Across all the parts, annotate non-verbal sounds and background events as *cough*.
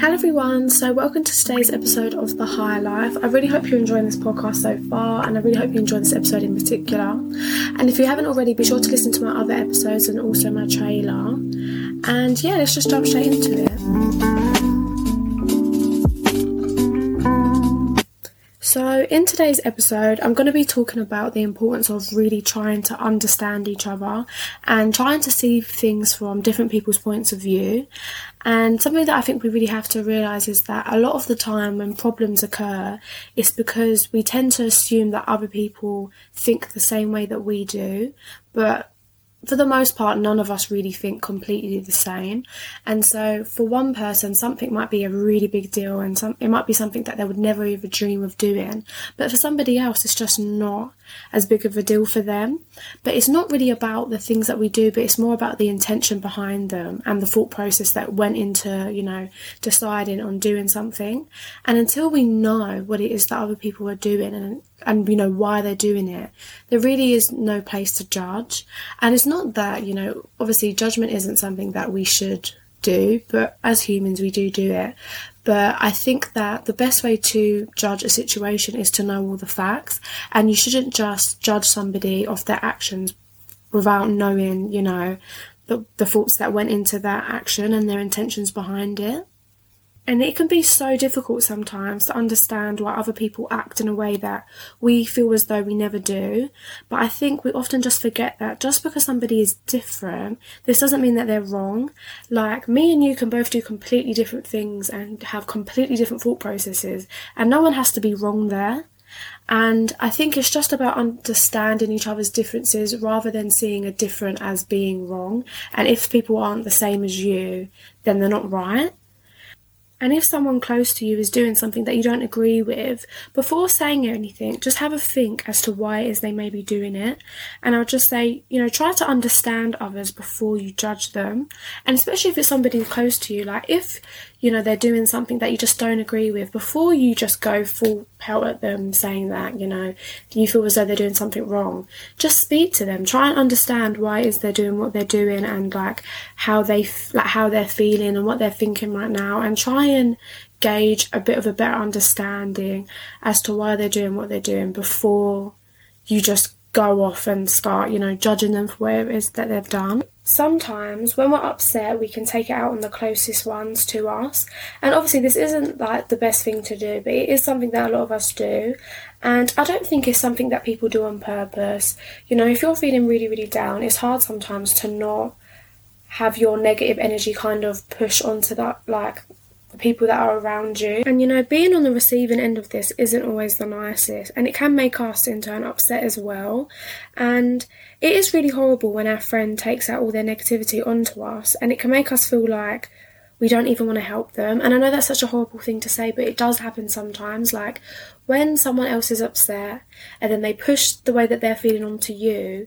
Hello everyone, so welcome to today's episode of The Higher Life. I really hope you're enjoying this podcast so far, and I really hope you enjoy this episode in particular. And if you haven't already, be sure to listen to my other episodes and also my trailer. And yeah, let's just jump straight into it. So, in today's episode, I'm going to be talking about the importance of really trying to understand each other and trying to see things from different people's points of view. And something that I think we really have to realize is that a lot of the time when problems occur, it's because we tend to assume that other people think the same way that we do, but for the most part, none of us really think completely the same. And so, for one person, something might be a really big deal, and some it might be something that they would never even dream of doing. But for somebody else, it's just not as big of a deal for them. But it's not really about the things that we do, but it's more about the intention behind them and the thought process that went into, you know, deciding on doing something. And until we know what it is that other people are doing and and you know why they're doing it, there really is no place to judge. And it's not that, you know, obviously judgment isn't something that we should do, but as humans we do do it. But I think that the best way to judge a situation is to know all the facts, and you shouldn't just judge somebody off their actions without knowing, you know, the, the thoughts that went into that action and their intentions behind it. And it can be so difficult sometimes to understand why other people act in a way that we feel as though we never do. But I think we often just forget that just because somebody is different, this doesn't mean that they're wrong. Like me and you can both do completely different things and have completely different thought processes, and no one has to be wrong there. And I think it's just about understanding each other's differences rather than seeing a different as being wrong. And if people aren't the same as you, then they're not right. And if someone close to you is doing something that you don't agree with, before saying anything, just have a think as to why it is they may be doing it. And I'll just say, you know, try to understand others before you judge them. And especially if it's somebody close to you, like if you know, they're doing something that you just don't agree with, before you just go full pelt at them saying that, you know, you feel as though they're doing something wrong, just speak to them. Try and understand why is they're doing what they're doing and like how they like how they're feeling and what they're thinking right now, and try and gauge a bit of a better understanding as to why they're doing what they're doing before you just go off and start, you know, judging them for what it is that they've done. Sometimes when we're upset, we can take it out on the closest ones to us. And obviously, this isn't like the best thing to do, but it is something that a lot of us do. And I don't think it's something that people do on purpose. You know, if you're feeling really, really down, it's hard sometimes to not have your negative energy kind of push onto that, like, the people that are around you. And you know, being on the receiving end of this isn't always the nicest, and it can make us in turn upset as well. And it is really horrible when our friend takes out all their negativity onto us, and it can make us feel like we don't even want to help them. And I know that's such a horrible thing to say, but it does happen sometimes. Like when someone else is upset and then they push the way that they're feeling onto you,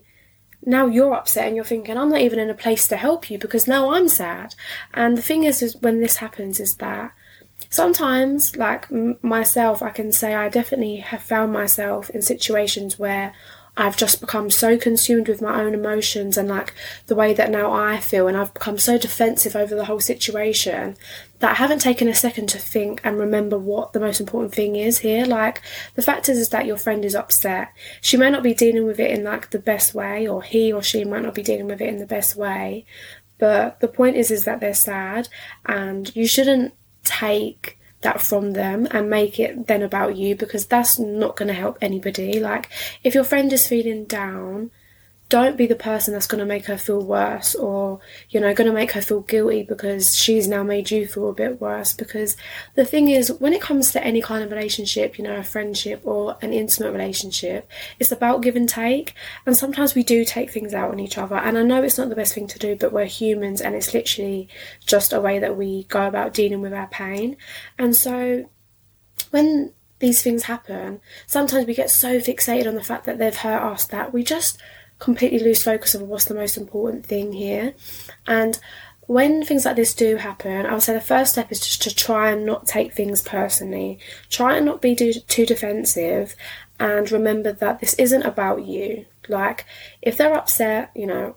now you're upset and you're thinking, I'm not even in a place to help you because now I'm sad. And the thing is, is when this happens, is that sometimes, like m- myself, I can say I definitely have found myself in situations where I've just become so consumed with my own emotions and like the way that now I feel, and I've become so defensive over the whole situation that I haven't taken a second to think and remember what the most important thing is here. Like the fact is, is that your friend is upset. She may not be dealing with it in like the best way, or he or she might not be dealing with it in the best way. But the point is, is that they're sad, and you shouldn't take that from them and make it then about you because that's not going to help anybody. Like, if your friend is feeling down, don't be the person that's going to make her feel worse or, you know, going to make her feel guilty because she's now made you feel a bit worse. Because the thing is, when it comes to any kind of relationship, you know, a friendship or an intimate relationship, it's about give and take. And sometimes we do take things out on each other. And I know it's not the best thing to do, but we're humans and it's literally just a way that we go about dealing with our pain. And so when these things happen, sometimes we get so fixated on the fact that they've hurt us that we just completely lose focus of what's the most important thing here. And when things like this do happen, I would say the first step is just to try and not take things personally. Try and not be too, too defensive and remember that this isn't about you. Like, if they're upset, you know,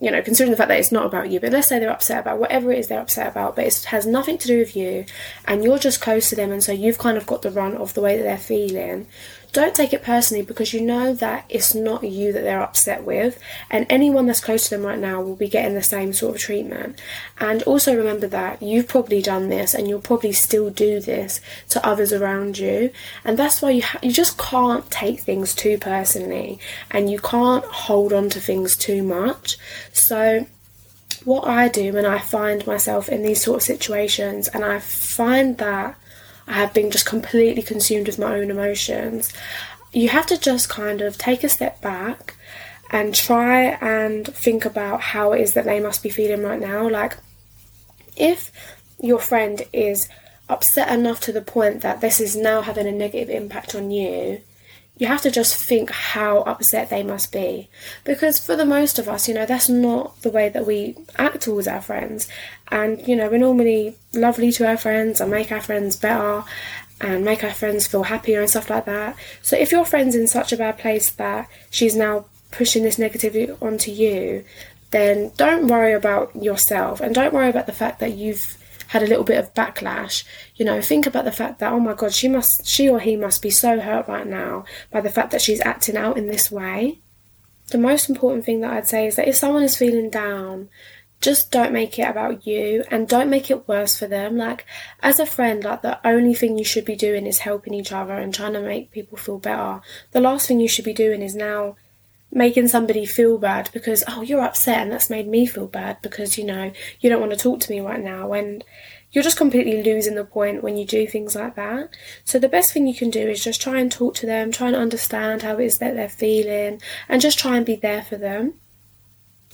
you know, considering the fact that it's not about you, but let's say they're upset about whatever it is they're upset about, but it has nothing to do with you, and you're just close to them, and so you've kind of got the run of the way that they're feeling don't take it personally because you know that it's not you that they're upset with, and anyone that's close to them right now will be getting the same sort of treatment. And also remember that you've probably done this, and you'll probably still do this to others around you, and that's why you ha- you just can't take things too personally, and you can't hold on to things too much. So what I do when I find myself in these sort of situations, and I find that I have been just completely consumed with my own emotions. You have to just kind of take a step back and try and think about how it is that they must be feeling right now. Like, if your friend is upset enough to the point that this is now having a negative impact on you, you have to just think how upset they must be. Because for the most of us, you know, that's not the way that we act towards our friends. And, you know, we're normally lovely to our friends and make our friends better and make our friends feel happier and stuff like that. So if your friend's in such a bad place that she's now pushing this negativity onto you, then don't worry about yourself and don't worry about the fact that you've had a little bit of backlash, you know, think about the fact that, oh my God, she must, she or he must be so hurt right now by the fact that she's acting out in this way. The most important thing that I'd say is that if someone is feeling down, just don't make it about you and don't make it worse for them. Like, as a friend, like, the only thing you should be doing is helping each other and trying to make people feel better. The last thing you should be doing is now making somebody feel bad because oh you're upset and that's made me feel bad because you know you don't want to talk to me right now and you're just completely losing the point when you do things like that so the best thing you can do is just try and talk to them try and understand how it is that they're feeling and just try and be there for them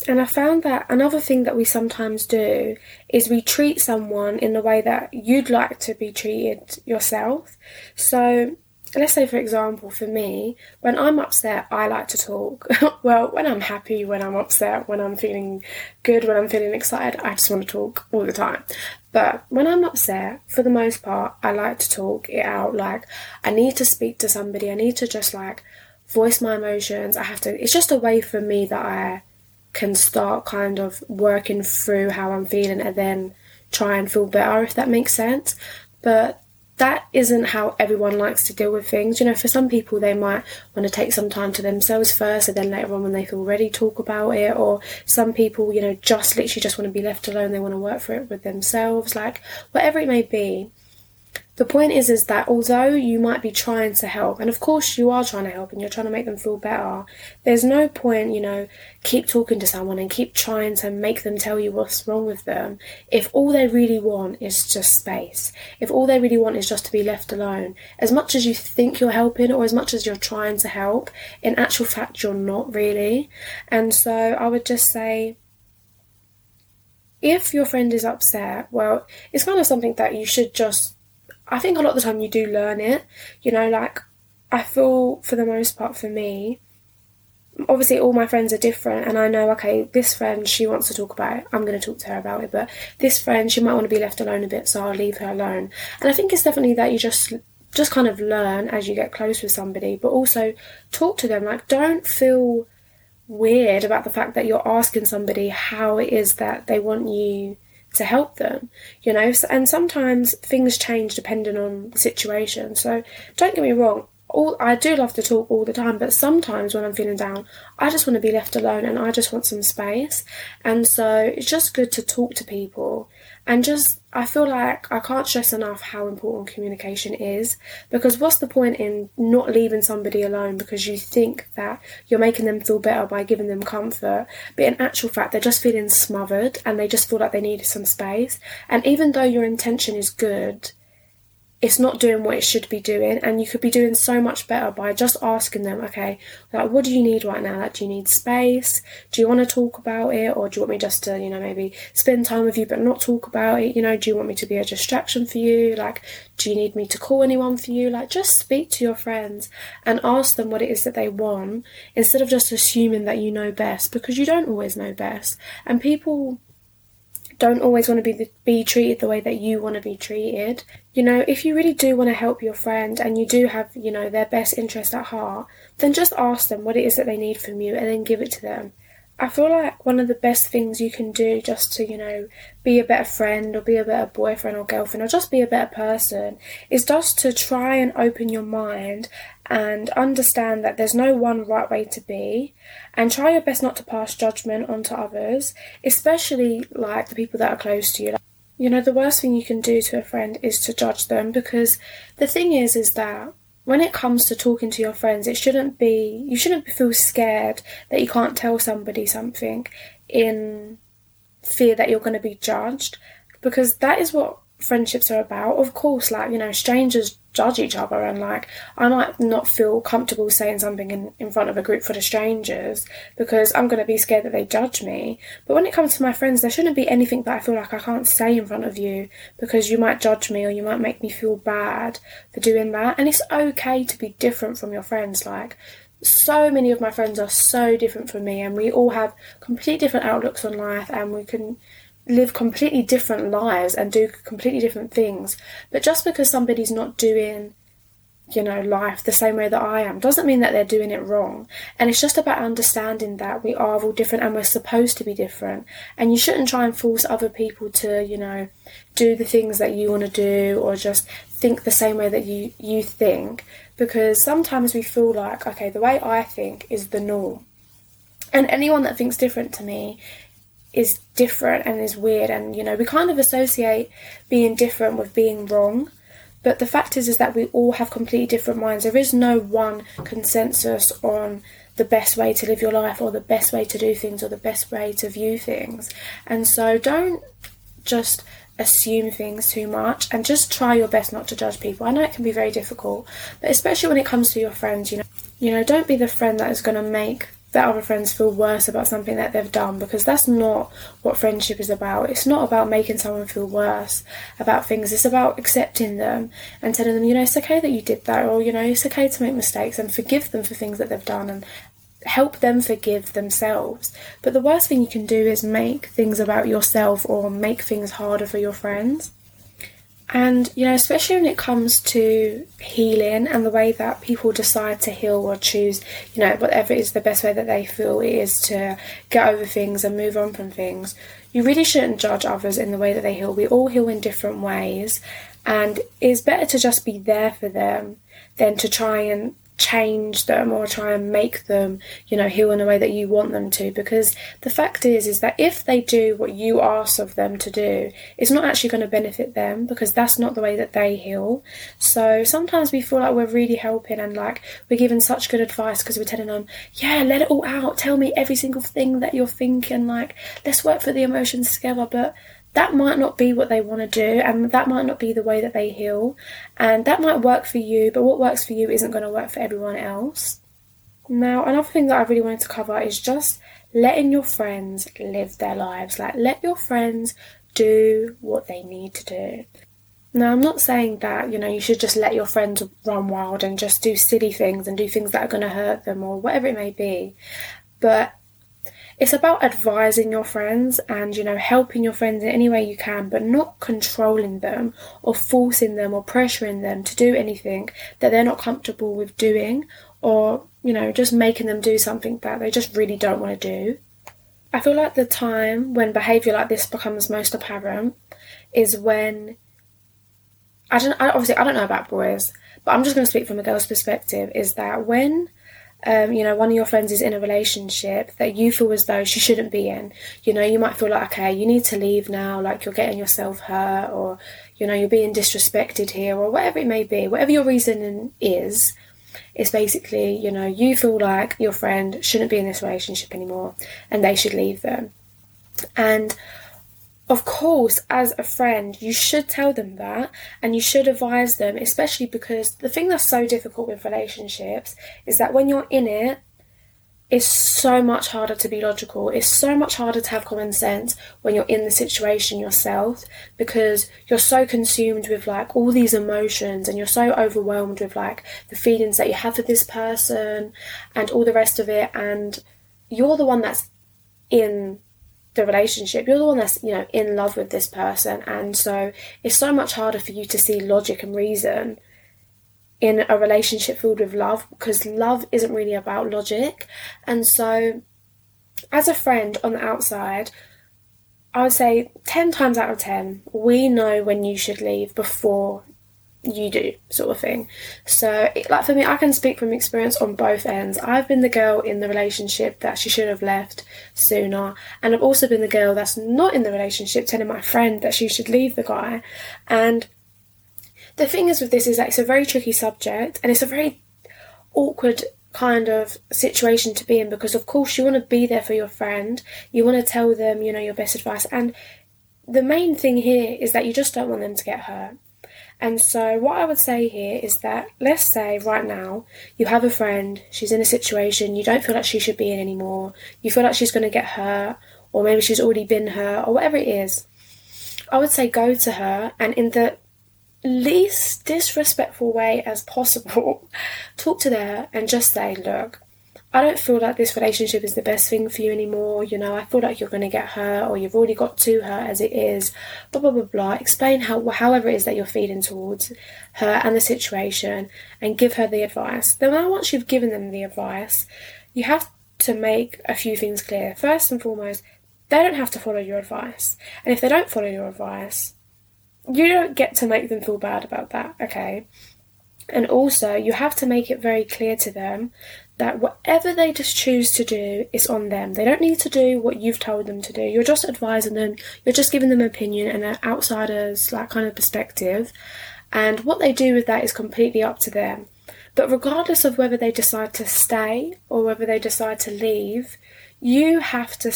and I found that another thing that we sometimes do is we treat someone in the way that you'd like to be treated yourself. So let's say for example for me when i'm upset i like to talk. *laughs* Well when i'm happy when i'm upset when i'm feeling good when i'm feeling excited i just want to talk all the time. But when i'm upset for the most part i like to talk it out like i need to speak to somebody i need to just like voice my emotions. I have to it's just a way for me that i can start kind of working through how i'm feeling and then try and feel better if that makes sense. But that isn't how everyone likes to deal with things. You know, for some people, they might want to take some time to themselves first, and then later on, when they feel ready, talk about it. Or some people, you know, just literally just want to be left alone. They want to work for it with themselves. Like whatever it may be, the point is is that although you might be trying to help and of course you are trying to help and you're trying to make them feel better there's no point you know keep talking to someone and keep trying to make them tell you what's wrong with them if all they really want is just space. If all they really want is just to be left alone. As much as you think you're helping or as much as you're trying to help in actual fact you're not really. And so i would just say if your friend is upset well it's kind of something that you should just I think a lot of the time you do learn it. You know, like I feel for the most part for me, obviously all my friends are different and I know okay, this friend she wants to talk about it, I'm gonna talk to her about it, but this friend she might want to be left alone a bit, so I'll leave her alone. And I think it's definitely that you just just kind of learn as you get close with somebody, but also talk to them. Like don't feel weird about the fact that you're asking somebody how it is that they want you to help them, you know. And sometimes things change depending on the situation. So don't get me wrong, all I do love to talk all the time, but sometimes when I'm feeling down, I just want to be left alone and I just want some space. And so it's just good to talk to people and just I feel like I can't stress enough how important communication is because what's the point in not leaving somebody alone because you think that you're making them feel better by giving them comfort, but in actual fact, they're just feeling smothered and they just feel like they need some space. And even though your intention is good, it's not doing what it should be doing and you could be doing so much better by just asking them okay like what do you need right now? Like do you need space? Do you want to talk about it or do you want me just to you know maybe spend time with you but not talk about it? You know do you want me to be a distraction for you? Like do you need me to call anyone for you? Like just speak to your friends and ask them what it is that they want instead of just assuming that you know best because you don't always know best. And people don't always want to be the, be treated the way that you want to be treated. You know, if you really do want to help your friend and you do have, you know, their best interest at heart, then just ask them what it is that they need from you and then give it to them. I feel like one of the best things you can do just to, you know, be a better friend or be a better boyfriend or girlfriend or just be a better person is just to try and open your mind and understand that there's no one right way to be and try your best not to pass judgment onto others, especially like the people that are close to you. You know, the worst thing you can do to a friend is to judge them because the thing is, is that when it comes to talking to your friends, it shouldn't be, you shouldn't feel scared that you can't tell somebody something in fear that you're going to be judged because that is what friendships are about. Of course, like, you know, strangers judge each other and like I might not feel comfortable saying something in, in front of a group full of strangers because I'm gonna be scared that they judge me. But when it comes to my friends there shouldn't be anything that I feel like I can't say in front of you because you might judge me or you might make me feel bad for doing that. And it's okay to be different from your friends, like so many of my friends are so different from me and we all have completely different outlooks on life and we can live completely different lives and do completely different things. But just because somebody's not doing, you know, life the same way that I am doesn't mean that they're doing it wrong. And it's just about understanding that we are all different and we're supposed to be different. And you shouldn't try and force other people to, you know, do the things that you want to do or just think the same way that you, you think. Because sometimes we feel like, okay, the way I think is the norm. And anyone that thinks different to me is different and is weird and you know we kind of associate being different with being wrong but the fact is is that we all have completely different minds. There is no one consensus on the best way to live your life or the best way to do things or the best way to view things. And so don't just assume things too much and just try your best not to judge people. I know it can be very difficult but especially when it comes to your friends you know you know don't be the friend that is going to make that other friends feel worse about something that they've done because that's not what friendship is about. It's not about making someone feel worse about things. It's about accepting them and telling them, you know, it's okay that you did that, or you know, it's okay to make mistakes and forgive them for things that they've done and help them forgive themselves. But the worst thing you can do is make things about yourself or make things harder for your friends. And, you know, especially when it comes to healing and the way that people decide to heal or choose, you know, whatever is the best way that they feel it is to get over things and move on from things, you really shouldn't judge others in the way that they heal. We all heal in different ways, and it's better to just be there for them than to try and change them or try and make them, you know, heal in a way that you want them to. Because the fact is, is that if they do what you ask of them to do, it's not actually going to benefit them because that's not the way that they heal. So sometimes we feel like we're really helping and like we're giving such good advice because we're telling them, yeah, let it all out. Tell me every single thing that you're thinking. Like, let's work for the emotions together. But that might not be what they want to do and that might not be the way that they heal and that might work for you but what works for you isn't going to work for everyone else. Now another thing that i really wanted to cover is just letting your friends live their lives. Like let your friends do what they need to do. Now i'm not saying that you know you should just let your friends run wild and just do silly things and do things that are going to hurt them or whatever it may be but it's about advising your friends and you know helping your friends in any way you can but not controlling them or forcing them or pressuring them to do anything that they're not comfortable with doing or you know just making them do something that they just really don't want to do. I feel like the time when behavior like this becomes most apparent is when i don't I, obviously i don't know about boys but i'm just going to speak from a girl's perspective is that when um, you know, one of your friends is in a relationship that you feel as though she shouldn't be in. You know, you might feel like, okay, you need to leave now, like you're getting yourself hurt, or, you know, you're being disrespected here, or whatever it may be. Whatever your reasoning is, it's basically, you know, you feel like your friend shouldn't be in this relationship anymore and they should leave them. And of course, as a friend, you should tell them that and you should advise them, especially because the thing that's so difficult with relationships is that when you're in it, it's so much harder to be logical. It's so much harder to have common sense when you're in the situation yourself because you're so consumed with like all these emotions and you're so overwhelmed with like the feelings that you have for this person and all the rest of it. And you're the one that's in the relationship. You're the one that's, you know, in love with this person. And so it's so much harder for you to see logic and reason in a relationship filled with love because love isn't really about logic. And so, as a friend on the outside, I would say 10 times out of 10, we know when you should leave before you do sort of thing. So like for me i can speak from experience on both ends. I've been the girl in the relationship that she should have left sooner and i've also been the girl that's not in the relationship telling my friend that she should leave the guy. And the thing is with this is that it's a very tricky subject and it's a very awkward kind of situation to be in because of course you want to be there for your friend you want to tell them you know your best advice and the main thing here is that you just don't want them to get hurt and so, what I would say here is that let's say right now you have a friend, she's in a situation you don't feel like she should be in anymore, you feel like she's going to get hurt, or maybe she's already been hurt, or whatever it is. I would say go to her and, in the least disrespectful way as possible, *laughs* talk to her and just say, Look, I don't feel like this relationship is the best thing for you anymore. You know, I feel like you're going to get hurt or you've already got to her as it is. Blah blah blah blah. Explain how however it is that you're feeling towards her and the situation, and give her the advice. Then once you've given them the advice, you have to make a few things clear. First and foremost, they don't have to follow your advice, and if they don't follow your advice, you don't get to make them feel bad about that. Okay. And also, you have to make it very clear to them that whatever they just choose to do is on them. They don't need to do what you've told them to do. You're just advising them, you're just giving them an opinion and an outsider's like kind of perspective. And what they do with that is completely up to them. But regardless of whether they decide to stay or whether they decide to leave, you have to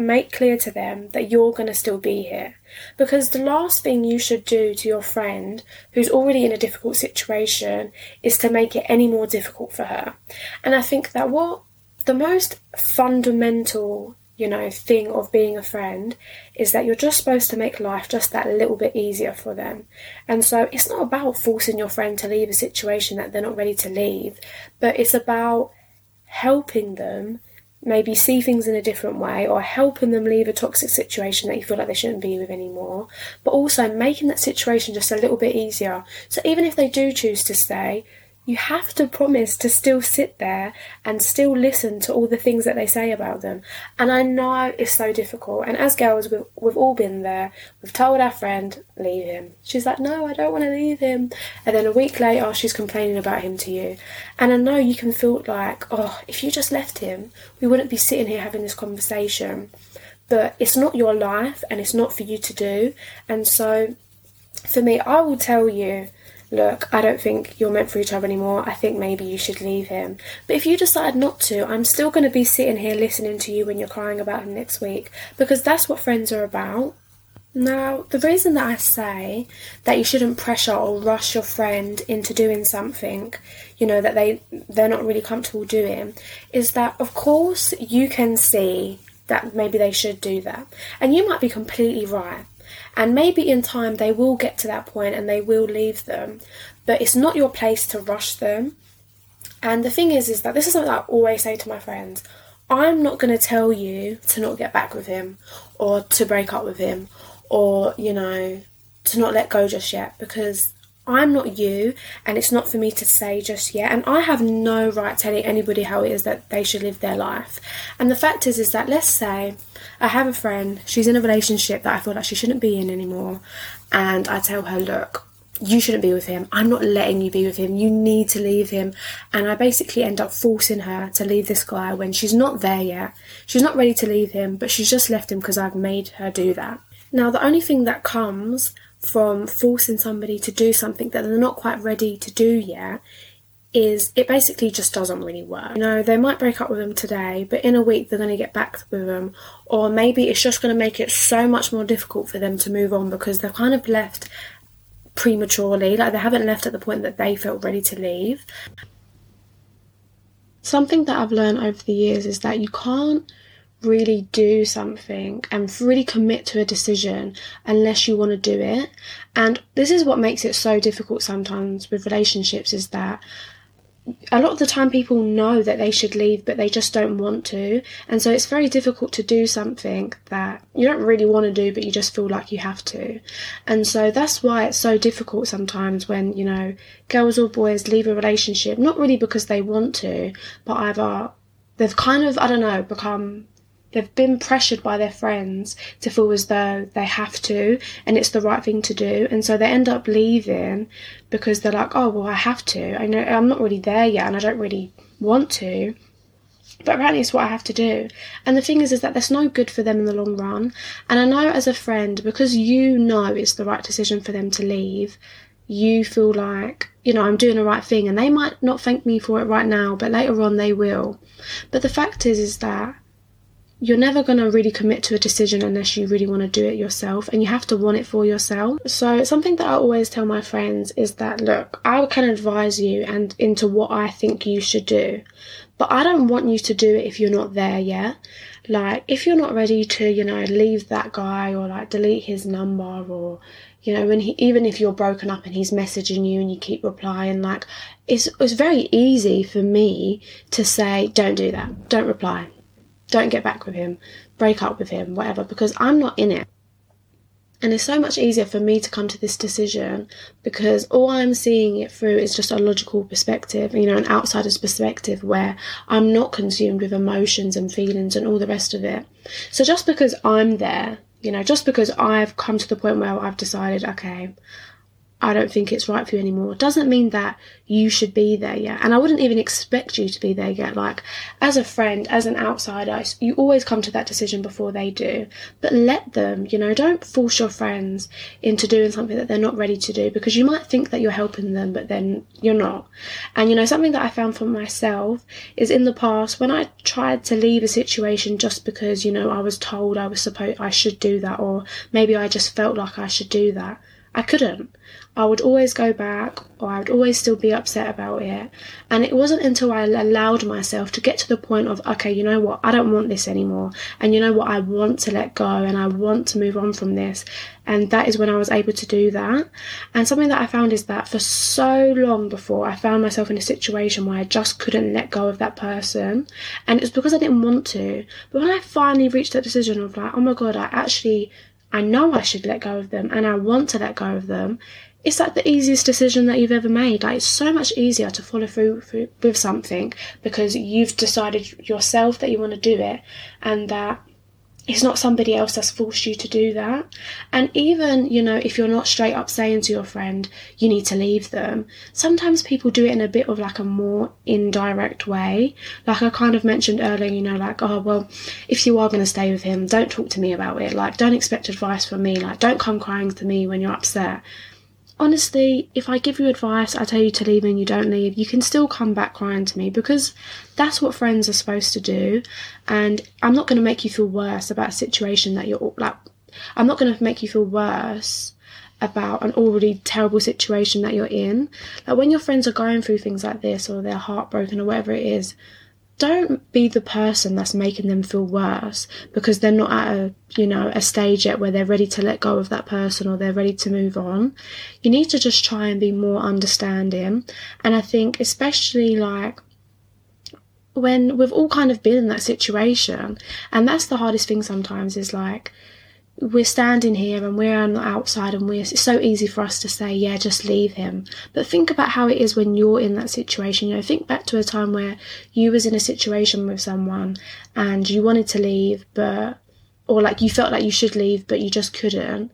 make clear to them that you're going to still be here. Because the last thing you should do to your friend who's already in a difficult situation is to make it any more difficult for her. And I think that what the most fundamental you know, thing of being a friend is that you're just supposed to make life just that little bit easier for them. And so it's not about forcing your friend to leave a situation that they're not ready to leave, but it's about helping them maybe see things in a different way or helping them leave a toxic situation that you feel like they shouldn't be with anymore, but also making that situation just a little bit easier. So even if they do choose to stay, you have to promise to still sit there and still listen to all the things that they say about them. And I know it's so difficult. And as girls, we've, we've all been there. We've told our friend, leave him. She's like, no, I don't want to leave him. And then a week later, she's complaining about him to you. And I know you can feel like, oh, if you just left him, we wouldn't be sitting here having this conversation. But it's not your life and it's not for you to do. And so for me, I will tell you look, I don't think you're meant for each other anymore. I think maybe you should leave him. But if you decide not to, I'm still going to be sitting here listening to you when you're crying about him next week because that's what friends are about. Now, the reason that I say that you shouldn't pressure or rush your friend into doing something, you know, that they they're not really comfortable doing, is that of course you can see that maybe they should do that. And you might be completely right. And maybe in time they will get to that point and they will leave them, but it's not your place to rush them. And the thing is, is that this is something I always say to my friends. I'm not going to tell you to not get back with him or to break up with him or, you know, to not let go just yet because I'm not you, and it's not for me to say just yet. And I have no right telling anybody how it is that they should live their life. And the fact is, is that let's say I have a friend, she's in a relationship that I feel like she shouldn't be in anymore, and I tell her, look, you shouldn't be with him. I'm not letting you be with him. You need to leave him. And I basically end up forcing her to leave this guy when she's not there yet. She's not ready to leave him, but she's just left him because I've made her do that. Now, the only thing that comes from forcing somebody to do something that they're not quite ready to do yet is it basically just doesn't really work. You know, they might break up with them today, but in a week they're going to get back with them, or maybe it's just going to make it so much more difficult for them to move on because they've kind of left prematurely, like they haven't left at the point that they felt ready to leave. Something that I've learned over the years is that you can't really do something and really commit to a decision unless you want to do it. And this is what makes it so difficult sometimes with relationships is that a lot of the time people know that they should leave but they just don't want to and so it's very difficult to do something that you don't really want to do but you just feel like you have to and so that's why it's so difficult sometimes when you know girls or boys leave a relationship not really because they want to but either they've kind of i don't know become they've been pressured by their friends to feel as though they have to and it's the right thing to do. And so they end up leaving because they're like oh well i have to. I know i'm not really there yet and i don't really want to. But apparently it's what i have to do. And the thing is is that that's no good for them in the long run. And i know as a friend because you know it's the right decision for them to leave you feel like you know i'm doing the right thing and they might not thank me for it right now but later on they will. But the fact is is that you're never going to really commit to a decision unless you really want to do it yourself and you have to want it for yourself. So, something that I always tell my friends is that look, I can advise you and into what I think you should do, but I don't want you to do it if you're not there yet. Like, if you're not ready to, you know, leave that guy or like delete his number or you know, when he even if you're broken up and he's messaging you and you keep replying, like it's it's very easy for me to say, Don't do that, don't reply don't get back with him, break up with him, whatever, because I'm not in it. And it's so much easier for me to come to this decision because all I'm seeing it through is just a logical perspective, you know, an outsider's perspective where I'm not consumed with emotions and feelings and all the rest of it. So just because I'm there, you know, just because I've come to the point where I've decided, okay, I don't think it's right for you anymore doesn't mean that you should be there yet. And I wouldn't even expect you to be there yet. Like, as a friend, as an outsider, you always come to that decision before they do. But let them, you know, don't force your friends into doing something that they're not ready to do because you might think that you're helping them, but then you're not. And, you know, something that I found for myself is in the past when I tried to leave a situation just because, you know, I was told I was supposed, I should do that, or maybe I just felt like I should do that. I couldn't. I would always go back or I would always still be upset about it. And it wasn't until I allowed myself to get to the point of, okay, you know what, I don't want this anymore. And you know what, I want to let go and I want to move on from this. And that is when I was able to do that. And something that I found is that for so long before, I found myself in a situation where I just couldn't let go of that person. And it was because I didn't want to. But when I finally reached that decision of like, oh my God, I actually I know I should let go of them and I want to let go of them, it's like the easiest decision that you've ever made. Like it's so much easier to follow through, through with something because you've decided yourself that you want to do it and that it's not somebody else that's forced you to do that. And even, you know, if you're not straight up saying to your friend, you need to leave them, sometimes people do it in a bit of like a more indirect way. Like I kind of mentioned earlier, you know, like, oh, well, if you are going to stay with him, don't talk to me about it. Like, don't expect advice from me. Like, don't come crying to me when you're upset honestly, if I give you advice, I tell you to leave and you don't leave, you can still come back crying to me because that's what friends are supposed to do. And I'm not going to make you feel worse about a situation that you're like, I'm not going to make you feel worse about an already terrible situation that you're in. Like when your friends are going through things like this or they're heartbroken or whatever it is, don't be the person that's making them feel worse because they're not at a you know a stage yet where they're ready to let go of that person or they're ready to move on. You need to just try and be more understanding. And i think especially like when we've all kind of been in that situation and that's the hardest thing sometimes is like we're standing here and we're on the outside and we're it's so easy for us to say yeah just leave him. But think about how it is when you're in that situation. You know think back to a time where you was in a situation with someone and you wanted to leave but or like you felt like you should leave but you just couldn't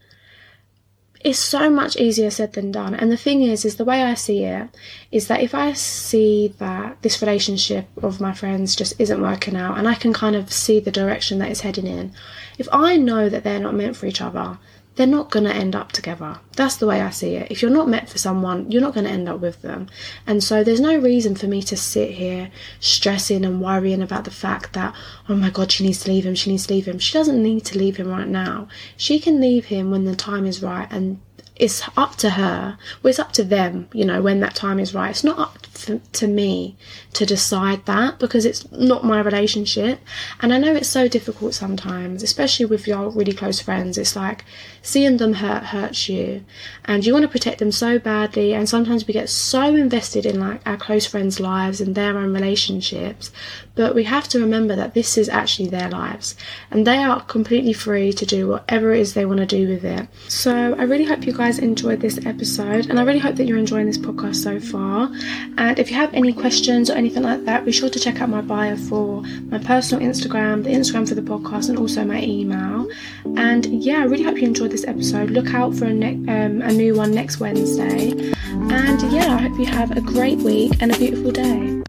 it's so much easier said than done. And the thing is, is the way I see it is that if I see that this relationship of my friends just isn't working out and I can kind of see the direction that it's heading in, if I know that they're not meant for each other, they're not going to end up together. That's the way I see it. If you're not meant for someone, you're not going to end up with them. And so there's no reason for me to sit here stressing and worrying about the fact that, oh my God, she needs to leave him, she needs to leave him. She doesn't need to leave him right now. She can leave him when the time is right and it's up to her. Well, it's up to them, you know, when that time is right. It's not up for, to me to decide that because it's not my relationship. And I know it's so difficult sometimes, especially with your really close friends. It's like seeing them hurt hurts you, and you want to protect them so badly. And sometimes we get so invested in like our close friends' lives and their own relationships, but we have to remember that this is actually their lives, and they are completely free to do whatever it is they want to do with it. So I really hope you guys enjoyed this episode, and I really hope that you're enjoying this podcast so far. And if you have any questions or anything like that, be sure to check out my bio for my personal Instagram, the Instagram for the podcast, and also my email. And yeah, I really hope you enjoyed this episode. Look out for a, ne- um, a new one next Wednesday. And yeah, I hope you have a great week and a beautiful day.